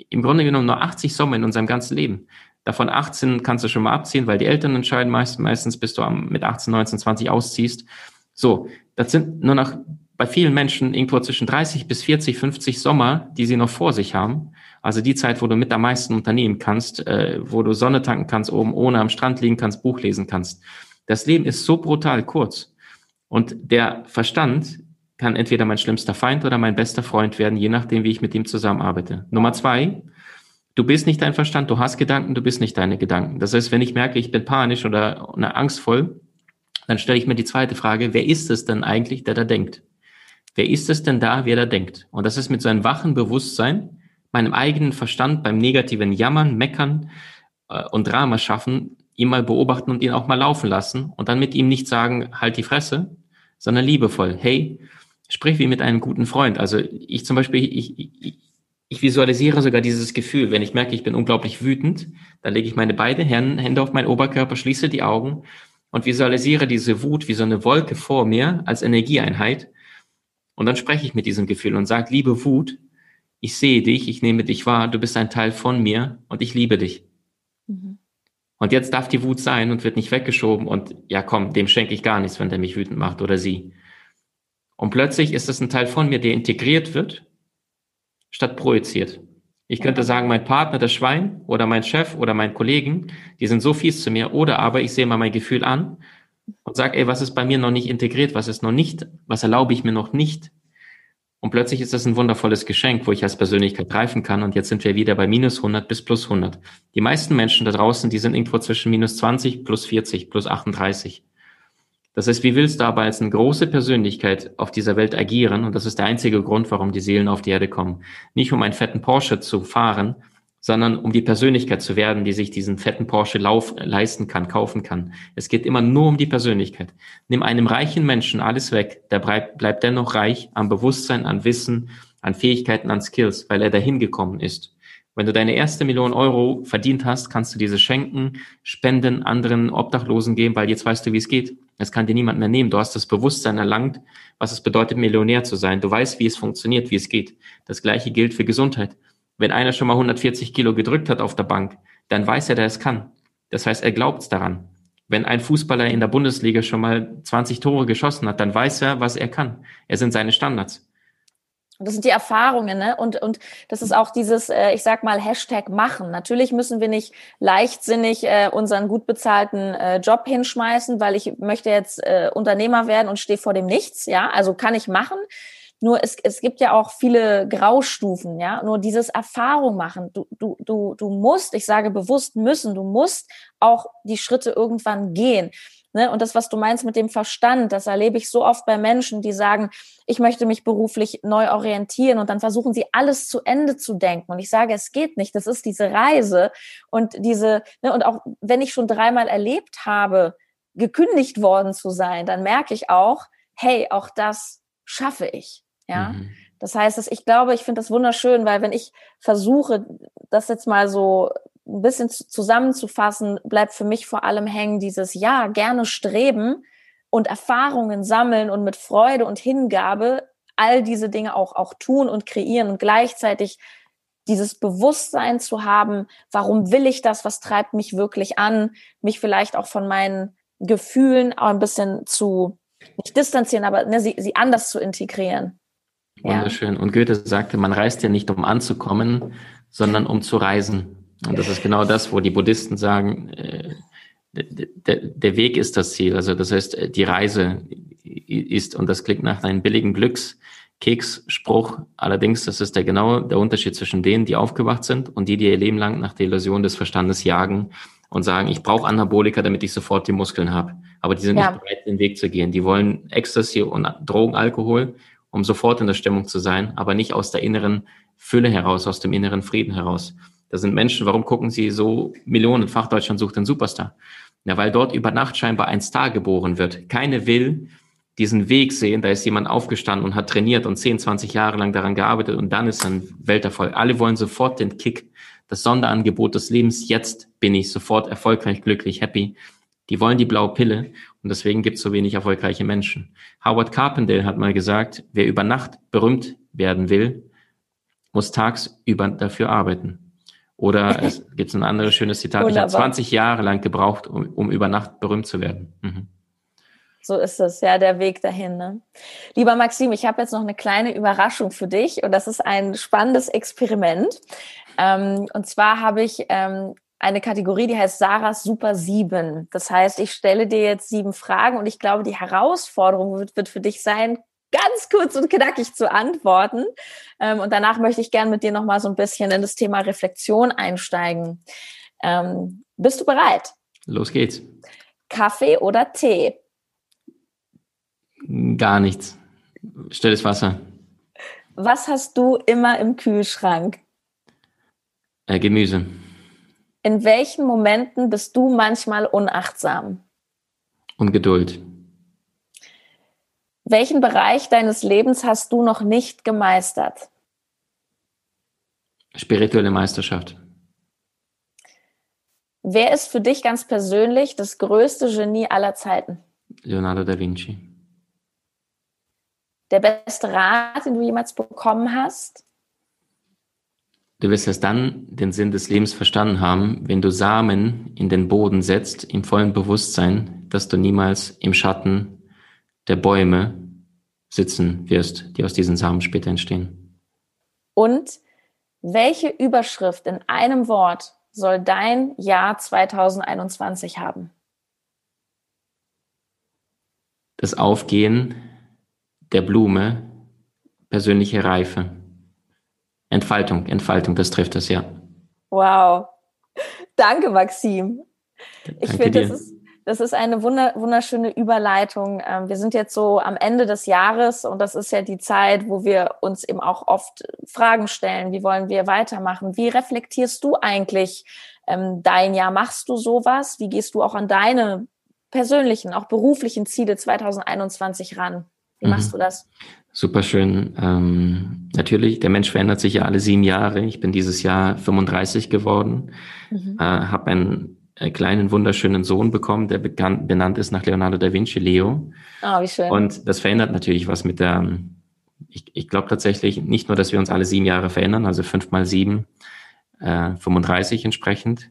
im Grunde genommen nur 80 Sommer in unserem ganzen Leben. Davon 18 kannst du schon mal abziehen, weil die Eltern entscheiden meist, meistens, bis du mit 18, 19, 20 ausziehst. So, das sind nur noch bei vielen Menschen irgendwo zwischen 30 bis 40, 50 Sommer, die sie noch vor sich haben. Also die Zeit, wo du mit am meisten unternehmen kannst, äh, wo du Sonne tanken kannst, oben ohne am Strand liegen kannst, Buch lesen kannst. Das Leben ist so brutal kurz. Und der Verstand kann entweder mein schlimmster Feind oder mein bester Freund werden, je nachdem, wie ich mit ihm zusammenarbeite. Nummer zwei, du bist nicht dein Verstand, du hast Gedanken, du bist nicht deine Gedanken. Das heißt, wenn ich merke, ich bin panisch oder, angstvoll, dann stelle ich mir die zweite Frage, wer ist es denn eigentlich, der da denkt? Wer ist es denn da, wer da denkt? Und das ist mit so einem wachen Bewusstsein, meinem eigenen Verstand beim negativen Jammern, Meckern äh, und Drama schaffen, ihn mal beobachten und ihn auch mal laufen lassen und dann mit ihm nicht sagen, halt die Fresse, sondern liebevoll, hey, sprich wie mit einem guten Freund. Also ich zum Beispiel, ich, ich, ich visualisiere sogar dieses Gefühl, wenn ich merke, ich bin unglaublich wütend, dann lege ich meine beiden Hände auf meinen Oberkörper, schließe die Augen und visualisiere diese Wut wie so eine Wolke vor mir als Energieeinheit und dann spreche ich mit diesem Gefühl und sage, liebe Wut, ich sehe dich, ich nehme dich wahr, du bist ein Teil von mir und ich liebe dich. Mhm. Und jetzt darf die Wut sein und wird nicht weggeschoben und ja komm, dem schenke ich gar nichts, wenn der mich wütend macht oder sie. Und plötzlich ist es ein Teil von mir, der integriert wird, statt projiziert. Ich könnte sagen, mein Partner, das Schwein oder mein Chef oder mein Kollegen, die sind so fies zu mir. Oder aber ich sehe mal mein Gefühl an und sage, ey, was ist bei mir noch nicht integriert, was ist noch nicht, was erlaube ich mir noch nicht? Und plötzlich ist das ein wundervolles Geschenk, wo ich als Persönlichkeit greifen kann. Und jetzt sind wir wieder bei minus 100 bis plus 100. Die meisten Menschen da draußen, die sind irgendwo zwischen minus 20, plus 40, plus 38. Das heißt, wie willst du aber als eine große Persönlichkeit auf dieser Welt agieren? Und das ist der einzige Grund, warum die Seelen auf die Erde kommen. Nicht um einen fetten Porsche zu fahren, sondern um die Persönlichkeit zu werden, die sich diesen fetten Porsche Lauf leisten kann, kaufen kann. Es geht immer nur um die Persönlichkeit. Nimm einem reichen Menschen alles weg, der bleibt, bleibt dennoch reich an Bewusstsein, an Wissen, an Fähigkeiten, an Skills, weil er dahin gekommen ist. Wenn du deine erste Million Euro verdient hast, kannst du diese schenken, spenden, anderen Obdachlosen geben, weil jetzt weißt du, wie es geht. Es kann dir niemand mehr nehmen. Du hast das Bewusstsein erlangt, was es bedeutet, Millionär zu sein. Du weißt, wie es funktioniert, wie es geht. Das Gleiche gilt für Gesundheit. Wenn einer schon mal 140 Kilo gedrückt hat auf der Bank, dann weiß er, dass er es kann. Das heißt, er glaubt daran. Wenn ein Fußballer in der Bundesliga schon mal 20 Tore geschossen hat, dann weiß er, was er kann. Er sind seine Standards. Das sind die Erfahrungen, ne? Und, und das ist auch dieses, äh, ich sag mal, Hashtag machen. Natürlich müssen wir nicht leichtsinnig äh, unseren gut bezahlten äh, Job hinschmeißen, weil ich möchte jetzt äh, Unternehmer werden und stehe vor dem Nichts. Ja, also kann ich machen. Nur es, es gibt ja auch viele Graustufen, ja. Nur dieses Erfahrung machen. Du, du, du, du musst, ich sage bewusst müssen, du musst auch die Schritte irgendwann gehen. Ne? Und das, was du meinst mit dem Verstand, das erlebe ich so oft bei Menschen, die sagen, ich möchte mich beruflich neu orientieren und dann versuchen sie alles zu Ende zu denken. Und ich sage, es geht nicht. Das ist diese Reise und diese, ne? und auch wenn ich schon dreimal erlebt habe, gekündigt worden zu sein, dann merke ich auch, hey, auch das schaffe ich. Ja. Mhm. Das heißt, dass ich glaube, ich finde das wunderschön, weil wenn ich versuche, das jetzt mal so ein bisschen zusammenzufassen, bleibt für mich vor allem hängen dieses Ja, gerne streben und Erfahrungen sammeln und mit Freude und Hingabe all diese Dinge auch, auch tun und kreieren und gleichzeitig dieses Bewusstsein zu haben, warum will ich das, was treibt mich wirklich an, mich vielleicht auch von meinen Gefühlen auch ein bisschen zu nicht distanzieren, aber ne, sie, sie anders zu integrieren. Wunderschön. Ja. Und Goethe sagte, man reist ja nicht, um anzukommen, sondern um zu reisen. Und das ist genau das, wo die Buddhisten sagen, äh, der, der Weg ist das Ziel. Also das heißt, die Reise ist, und das klingt nach einem billigen Glückskeksspruch. Allerdings, das ist der genau der Unterschied zwischen denen, die aufgewacht sind und die, die ihr Leben lang nach der Illusion des Verstandes jagen und sagen, ich brauche Anabolika, damit ich sofort die Muskeln habe. Aber die sind ja. nicht bereit, den Weg zu gehen. Die wollen Ecstasy und Drogen, Alkohol, um sofort in der Stimmung zu sein, aber nicht aus der inneren Fülle heraus, aus dem inneren Frieden heraus. Da sind Menschen, warum gucken sie so millionenfach Deutschland sucht den Superstar? Ja, weil dort über Nacht scheinbar ein Star geboren wird. Keine will diesen Weg sehen, da ist jemand aufgestanden und hat trainiert und 10, 20 Jahre lang daran gearbeitet und dann ist ein Welterfolg. Alle wollen sofort den Kick, das Sonderangebot des Lebens. Jetzt bin ich sofort erfolgreich, glücklich, happy. Die wollen die blaue Pille und deswegen gibt es so wenig erfolgreiche Menschen. Howard Carpendale hat mal gesagt, wer über Nacht berühmt werden will, muss tagsüber dafür arbeiten. Oder es gibt ein anderes schönes Zitat. Wunderbar. Ich habe 20 Jahre lang gebraucht, um, um über Nacht berühmt zu werden. Mhm. So ist es, ja, der Weg dahin. Ne? Lieber Maxim, ich habe jetzt noch eine kleine Überraschung für dich und das ist ein spannendes Experiment. Ähm, und zwar habe ich ähm, eine Kategorie, die heißt Sarahs Super 7. Das heißt, ich stelle dir jetzt sieben Fragen und ich glaube, die Herausforderung wird, wird für dich sein, ganz kurz und knackig zu antworten. Ähm, und danach möchte ich gerne mit dir nochmal so ein bisschen in das Thema Reflexion einsteigen. Ähm, bist du bereit? Los geht's. Kaffee oder Tee? Gar nichts. Stilles Wasser. Was hast du immer im Kühlschrank? Äh, Gemüse. In welchen Momenten bist du manchmal unachtsam? Ungeduld. Welchen Bereich deines Lebens hast du noch nicht gemeistert? Spirituelle Meisterschaft. Wer ist für dich ganz persönlich das größte Genie aller Zeiten? Leonardo da Vinci. Der beste Rat, den du jemals bekommen hast? Du wirst erst dann den Sinn des Lebens verstanden haben, wenn du Samen in den Boden setzt, im vollen Bewusstsein, dass du niemals im Schatten der Bäume sitzen wirst, die aus diesen Samen später entstehen. Und welche Überschrift in einem Wort soll dein Jahr 2021 haben? Das Aufgehen der Blume, persönliche Reife. Entfaltung, Entfaltung, das trifft es ja. Wow. Danke, Maxim. Ich finde, das ist das ist eine wunderschöne Überleitung. Ähm, wir sind jetzt so am Ende des Jahres und das ist ja die Zeit, wo wir uns eben auch oft Fragen stellen. Wie wollen wir weitermachen? Wie reflektierst du eigentlich ähm, dein Jahr? Machst du sowas? Wie gehst du auch an deine persönlichen, auch beruflichen Ziele 2021 ran? Wie machst mhm. du das? Super schön. Ähm, natürlich, der Mensch verändert sich ja alle sieben Jahre. Ich bin dieses Jahr 35 geworden, mhm. äh, habe ein äh, kleinen, wunderschönen Sohn bekommen, der bekannt, benannt ist nach Leonardo da Vinci, Leo. Ah, wie schön. Und das verändert natürlich was mit der, ich, ich glaube tatsächlich nicht nur, dass wir uns alle sieben Jahre verändern, also fünf mal sieben, äh, 35 entsprechend,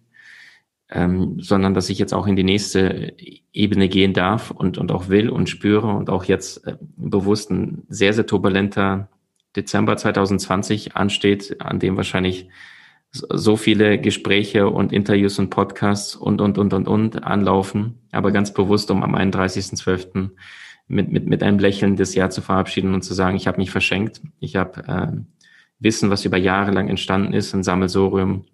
ähm, sondern dass ich jetzt auch in die nächste Ebene gehen darf und, und auch will und spüre und auch jetzt äh, bewusst ein sehr, sehr turbulenter Dezember 2020 ansteht, an dem wahrscheinlich so viele Gespräche und Interviews und Podcasts und, und, und, und, und anlaufen, aber ganz bewusst, um am 31.12. mit, mit, mit einem Lächeln das Jahr zu verabschieden und zu sagen, ich habe mich verschenkt. Ich habe äh, Wissen, was über Jahre lang entstanden ist, ein Sammelsorium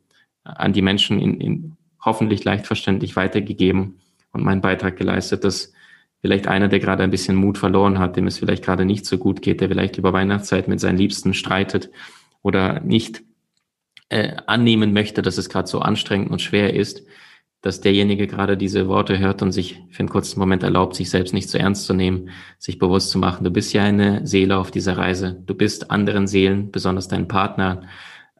an die Menschen in, in hoffentlich leicht verständlich weitergegeben und meinen Beitrag geleistet, dass vielleicht einer, der gerade ein bisschen Mut verloren hat, dem es vielleicht gerade nicht so gut geht, der vielleicht über Weihnachtszeit mit seinen Liebsten streitet oder nicht äh, annehmen möchte, dass es gerade so anstrengend und schwer ist, dass derjenige gerade diese Worte hört und sich für einen kurzen Moment erlaubt, sich selbst nicht zu ernst zu nehmen, sich bewusst zu machen, du bist ja eine Seele auf dieser Reise, du bist anderen Seelen, besonders deinen Partner,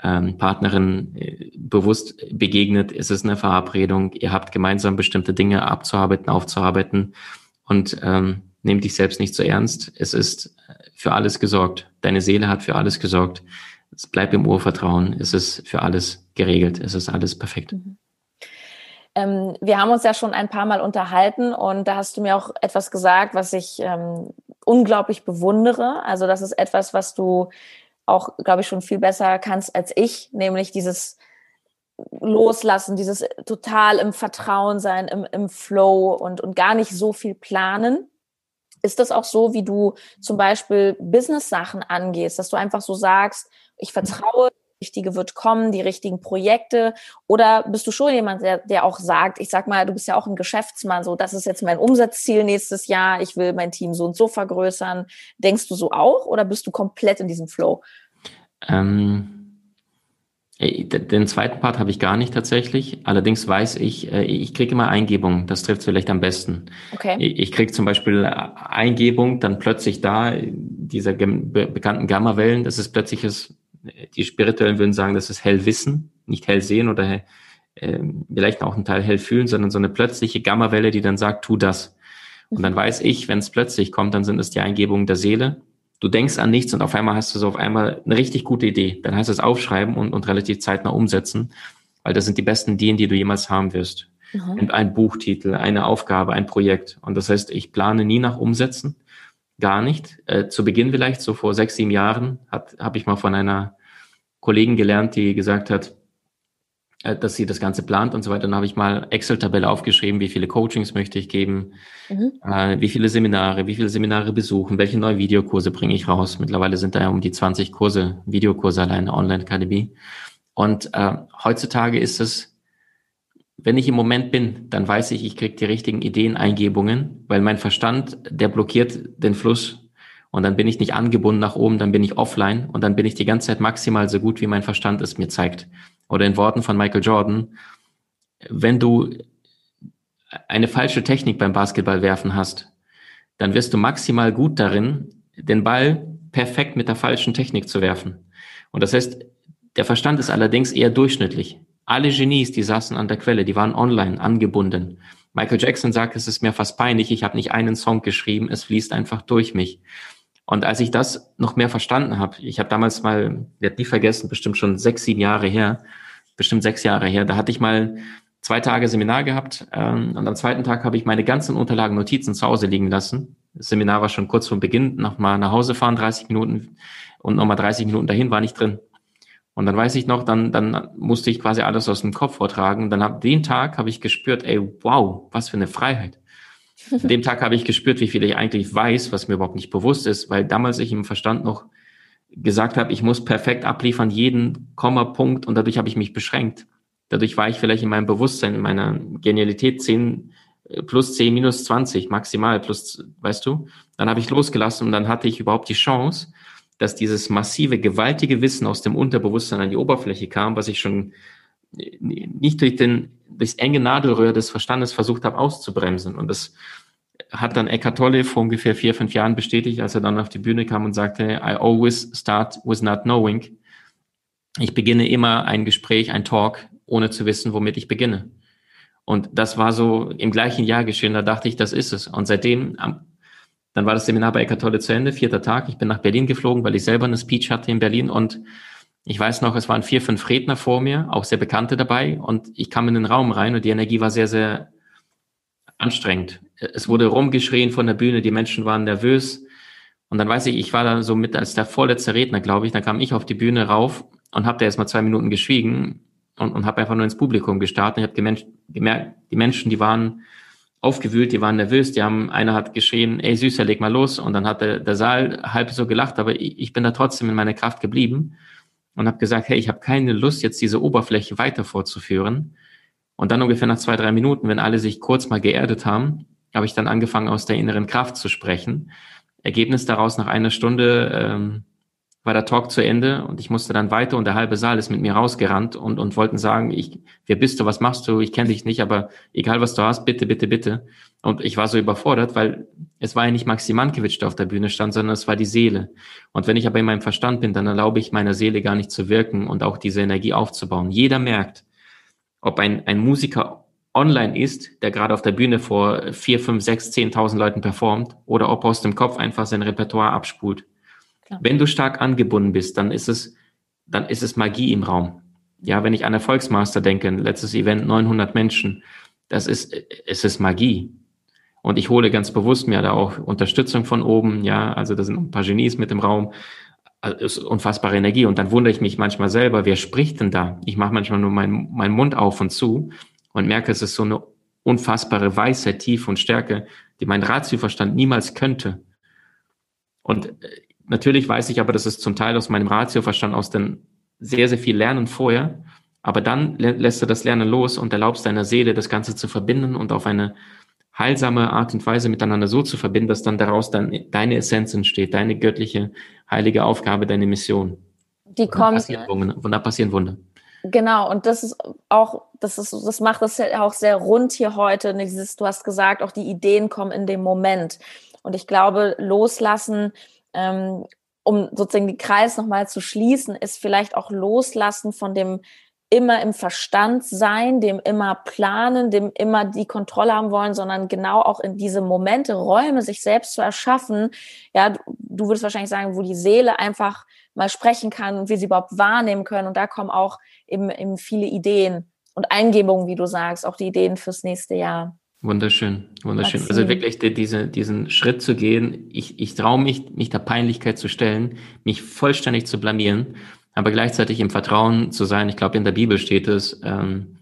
ähm, Partnerin äh, bewusst begegnet, es ist eine Verabredung, ihr habt gemeinsam bestimmte Dinge abzuarbeiten, aufzuarbeiten und ähm, nimm dich selbst nicht zu so ernst. Es ist für alles gesorgt. Deine Seele hat für alles gesorgt. Es bleibt im Urvertrauen. Es ist für alles geregelt. Es ist alles perfekt. Mhm. Ähm, wir haben uns ja schon ein paar Mal unterhalten und da hast du mir auch etwas gesagt, was ich ähm, unglaublich bewundere. Also das ist etwas, was du auch, glaube ich, schon viel besser kannst als ich, nämlich dieses Loslassen, dieses total im Vertrauen sein, im, im Flow und, und gar nicht so viel planen. Ist das auch so, wie du zum Beispiel Business-Sachen angehst, dass du einfach so sagst, ich vertraue, Richtige wird kommen, die richtigen Projekte? Oder bist du schon jemand, der, der auch sagt, ich sag mal, du bist ja auch ein Geschäftsmann, so, das ist jetzt mein Umsatzziel nächstes Jahr, ich will mein Team so und so vergrößern. Denkst du so auch oder bist du komplett in diesem Flow? Ähm, den zweiten Part habe ich gar nicht tatsächlich. Allerdings weiß ich, äh, ich kriege immer Eingebung. Das trifft vielleicht am besten. Okay. Ich kriege zum Beispiel Eingebung, dann plötzlich da, dieser bekannten Gamma-Wellen, das ist plötzliches die Spirituellen würden sagen, das ist Hellwissen, nicht Hellsehen oder äh, vielleicht auch ein Teil hell fühlen, sondern so eine plötzliche Gammawelle, die dann sagt, tu das. Und dann weiß ich, wenn es plötzlich kommt, dann sind es die Eingebungen der Seele. Du denkst an nichts und auf einmal hast du so auf einmal eine richtig gute Idee. Dann heißt es aufschreiben und, und relativ zeitnah umsetzen, weil das sind die besten Ideen, die du jemals haben wirst. Mhm. Ein Buchtitel, eine Aufgabe, ein Projekt. Und das heißt, ich plane nie nach Umsetzen, gar nicht. Äh, zu Beginn vielleicht, so vor sechs, sieben Jahren, habe ich mal von einer Kollegen gelernt, die gesagt hat, äh, dass sie das Ganze plant und so weiter. Dann habe ich mal Excel-Tabelle aufgeschrieben, wie viele Coachings möchte ich geben, mhm. äh, wie viele Seminare, wie viele Seminare besuchen, welche neue Videokurse bringe ich raus. Mittlerweile sind da ja um die 20 Kurse, Videokurse alleine, Online-Akademie. Und äh, heutzutage ist es, wenn ich im Moment bin, dann weiß ich, ich kriege die richtigen Ideen, Eingebungen, weil mein Verstand, der blockiert den Fluss und dann bin ich nicht angebunden nach oben, dann bin ich offline und dann bin ich die ganze Zeit maximal so gut, wie mein Verstand es mir zeigt. Oder in Worten von Michael Jordan, wenn du eine falsche Technik beim Basketball werfen hast, dann wirst du maximal gut darin, den Ball perfekt mit der falschen Technik zu werfen. Und das heißt, der Verstand ist allerdings eher durchschnittlich. Alle Genies, die saßen an der Quelle, die waren online angebunden. Michael Jackson sagt, es ist mir fast peinlich, ich habe nicht einen Song geschrieben, es fließt einfach durch mich. Und als ich das noch mehr verstanden habe, ich habe damals mal, werde nie vergessen, bestimmt schon sechs, sieben Jahre her, bestimmt sechs Jahre her, da hatte ich mal zwei Tage Seminar gehabt ähm, und am zweiten Tag habe ich meine ganzen Unterlagen, Notizen zu Hause liegen lassen. Das Seminar war schon kurz vor Beginn, nochmal nach Hause fahren, 30 Minuten und nochmal 30 Minuten dahin war nicht drin. Und dann weiß ich noch, dann, dann musste ich quasi alles aus dem Kopf vortragen. Dann hab, den Tag habe ich gespürt, ey, wow, was für eine Freiheit. An dem Tag habe ich gespürt, wie viel ich eigentlich weiß, was mir überhaupt nicht bewusst ist, weil damals ich im Verstand noch gesagt habe, ich muss perfekt abliefern, jeden Kommapunkt und dadurch habe ich mich beschränkt. Dadurch war ich vielleicht in meinem Bewusstsein, in meiner Genialität 10 äh, plus 10 minus 20 maximal plus, weißt du? Dann habe ich losgelassen und dann hatte ich überhaupt die Chance, dass dieses massive, gewaltige Wissen aus dem Unterbewusstsein an die Oberfläche kam, was ich schon nicht durch den, durchs enge Nadelröhr des Verstandes versucht habe auszubremsen. Und das hat dann Eckhart Tolle vor ungefähr vier, fünf Jahren bestätigt, als er dann auf die Bühne kam und sagte, I always start with not knowing. Ich beginne immer ein Gespräch, ein Talk, ohne zu wissen, womit ich beginne. Und das war so im gleichen Jahr geschehen, da dachte ich, das ist es. Und seitdem, dann war das Seminar bei Eckhart Tolle zu Ende, vierter Tag. Ich bin nach Berlin geflogen, weil ich selber eine Speech hatte in Berlin und ich weiß noch, es waren vier, fünf Redner vor mir, auch sehr Bekannte dabei und ich kam in den Raum rein und die Energie war sehr, sehr anstrengend. Es wurde rumgeschrien von der Bühne, die Menschen waren nervös und dann weiß ich, ich war da so mit als der vorletzte Redner, glaube ich, dann kam ich auf die Bühne rauf und habe da erstmal zwei Minuten geschwiegen und, und habe einfach nur ins Publikum gestartet. Ich habe gemerkt, die Menschen, die waren aufgewühlt, die waren nervös, die haben, einer hat geschrien, ey Süßer, leg mal los und dann hat der, der Saal halb so gelacht, aber ich, ich bin da trotzdem in meiner Kraft geblieben und habe gesagt, hey, ich habe keine Lust, jetzt diese Oberfläche weiter fortzuführen. Und dann ungefähr nach zwei, drei Minuten, wenn alle sich kurz mal geerdet haben, habe ich dann angefangen, aus der inneren Kraft zu sprechen. Ergebnis daraus nach einer Stunde ähm, war der Talk zu Ende und ich musste dann weiter und der halbe Saal ist mit mir rausgerannt und, und wollten sagen, ich, wer bist du, was machst du, ich kenne dich nicht, aber egal was du hast, bitte, bitte, bitte. Und ich war so überfordert, weil es war ja nicht Maxi Mankiewicz, der auf der Bühne stand, sondern es war die Seele. Und wenn ich aber in meinem Verstand bin, dann erlaube ich meiner Seele gar nicht zu wirken und auch diese Energie aufzubauen. Jeder merkt, ob ein, ein Musiker online ist, der gerade auf der Bühne vor vier, fünf, sechs, zehntausend Leuten performt, oder ob er aus dem Kopf einfach sein Repertoire abspult. Klar. Wenn du stark angebunden bist, dann ist es, dann ist es Magie im Raum. Ja, wenn ich an Erfolgsmaster denke, letztes Event 900 Menschen, das ist, es ist Magie. Und ich hole ganz bewusst mir da auch Unterstützung von oben, ja, also da sind ein paar Genies mit im Raum, also ist unfassbare Energie. Und dann wundere ich mich manchmal selber, wer spricht denn da? Ich mache manchmal nur meinen mein Mund auf und zu und merke, es ist so eine unfassbare Weisheit, Tiefe und Stärke, die mein Ratioverstand niemals könnte. Und äh, natürlich weiß ich aber, dass es zum Teil aus meinem Ratioverstand aus den sehr, sehr viel lernen vorher. Aber dann lässt du das Lernen los und erlaubst deiner Seele, das Ganze zu verbinden und auf eine heilsame Art und Weise miteinander so zu verbinden, dass dann daraus dann deine Essenz entsteht, deine göttliche, heilige Aufgabe, deine Mission. Die kommt. Wunder passieren Wunder. Genau, und das ist auch, das ist, das macht es auch sehr rund hier heute. Dieses, du hast gesagt, auch die Ideen kommen in dem Moment. Und ich glaube, loslassen, ähm, um sozusagen die Kreis nochmal zu schließen, ist vielleicht auch loslassen von dem immer im Verstand sein, dem immer planen, dem immer die Kontrolle haben wollen, sondern genau auch in diese Momente, Räume sich selbst zu erschaffen. Ja, du, du würdest wahrscheinlich sagen, wo die Seele einfach mal sprechen kann und wir sie überhaupt wahrnehmen können. Und da kommen auch eben, eben viele Ideen und Eingebungen, wie du sagst, auch die Ideen fürs nächste Jahr. Wunderschön, wunderschön. Maxim. Also wirklich die, diese, diesen Schritt zu gehen. Ich, ich traue mich, mich der Peinlichkeit zu stellen, mich vollständig zu blamieren, aber gleichzeitig im Vertrauen zu sein. Ich glaube, in der Bibel steht es, ähm,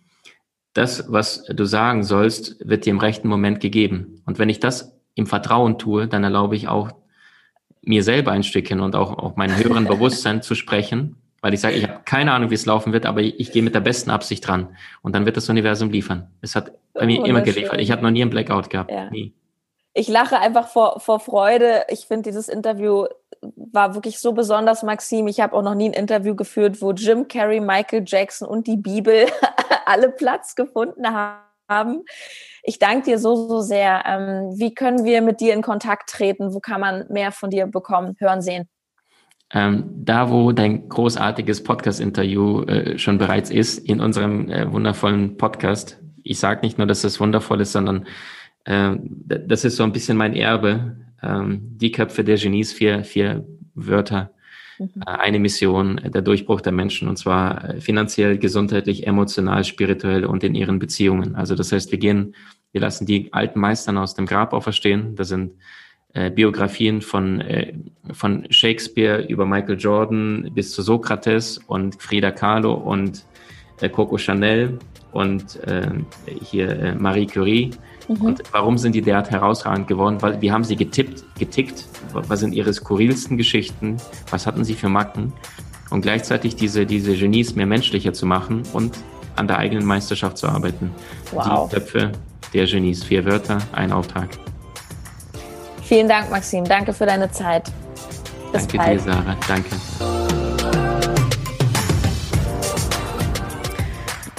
das, was du sagen sollst, wird dir im rechten Moment gegeben. Und wenn ich das im Vertrauen tue, dann erlaube ich auch mir selber ein Stückchen und auch, auch meinem höheren Bewusstsein zu sprechen, weil ich sage, ich habe keine Ahnung, wie es laufen wird, aber ich, ich gehe mit der besten Absicht dran und dann wird das Universum liefern. Es hat bei mir immer geliefert. Ich habe noch nie einen Blackout gehabt. Ja. Nie. Ich lache einfach vor, vor Freude. Ich finde, dieses Interview war wirklich so besonders, Maxim. Ich habe auch noch nie ein Interview geführt, wo Jim Carrey, Michael Jackson und die Bibel alle Platz gefunden haben ich danke dir so, so sehr. Ähm, wie können wir mit dir in Kontakt treten? Wo kann man mehr von dir bekommen, hören, sehen? Ähm, da, wo dein großartiges Podcast-Interview äh, schon bereits ist, in unserem äh, wundervollen Podcast. Ich sage nicht nur, dass es wundervoll ist, sondern äh, das ist so ein bisschen mein Erbe. Ähm, die Köpfe der Genies, vier, vier Wörter, mhm. Äh, eine Mission, der Durchbruch der Menschen, und zwar äh, finanziell, gesundheitlich, emotional, spirituell und in ihren Beziehungen. Also das heißt, wir gehen wir lassen die alten Meistern aus dem Grab auferstehen. Das sind äh, Biografien von, äh, von Shakespeare über Michael Jordan bis zu Sokrates und Frida Kahlo und äh, Coco Chanel und äh, hier äh, Marie Curie. Mhm. Und warum sind die derart herausragend geworden? Weil wir haben sie getippt, getickt. Was sind ihre skurrilsten Geschichten? Was hatten sie für Macken? Und gleichzeitig diese, diese Genies mehr menschlicher zu machen und an der eigenen Meisterschaft zu arbeiten. Wow. Die Köpfe der Genies. Vier Wörter, ein Auftrag. Vielen Dank, Maxim. Danke für deine Zeit. Bis Danke bald. dir, Sarah. Danke.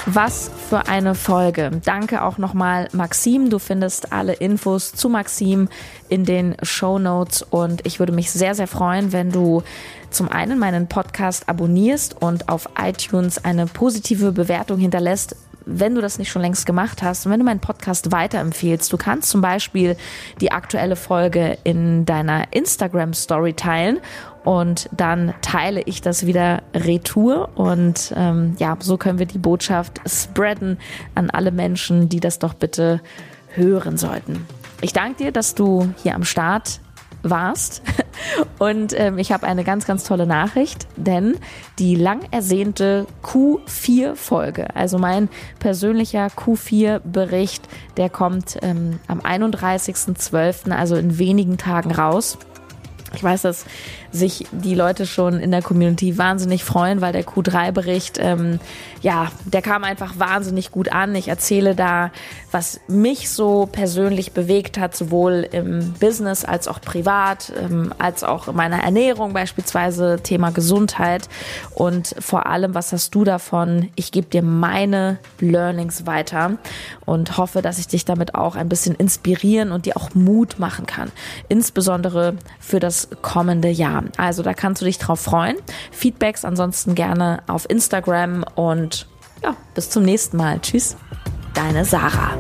Was für eine Folge. Danke auch nochmal Maxim. Du findest alle Infos zu Maxim in den Show Notes und ich würde mich sehr, sehr freuen, wenn du zum einen meinen Podcast abonnierst und auf iTunes eine positive Bewertung hinterlässt, wenn du das nicht schon längst gemacht hast und wenn du meinen Podcast weiterempfehlst. Du kannst zum Beispiel die aktuelle Folge in deiner Instagram Story teilen und dann teile ich das wieder retour und ähm, ja, so können wir die Botschaft spreaden an alle Menschen, die das doch bitte hören sollten. Ich danke dir, dass du hier am Start warst. Und ähm, ich habe eine ganz, ganz tolle Nachricht, denn die lang ersehnte Q4-Folge, also mein persönlicher Q4-Bericht, der kommt ähm, am 31.12., also in wenigen Tagen raus. Ich weiß, dass sich die Leute schon in der Community wahnsinnig freuen, weil der Q3-Bericht, ähm, ja, der kam einfach wahnsinnig gut an. Ich erzähle da, was mich so persönlich bewegt hat, sowohl im Business als auch privat, ähm, als auch in meiner Ernährung beispielsweise, Thema Gesundheit und vor allem, was hast du davon? Ich gebe dir meine Learnings weiter und hoffe, dass ich dich damit auch ein bisschen inspirieren und dir auch Mut machen kann, insbesondere für das kommende Jahr. Also da kannst du dich drauf freuen. Feedbacks ansonsten gerne auf Instagram und ja, bis zum nächsten Mal. Tschüss, deine Sarah.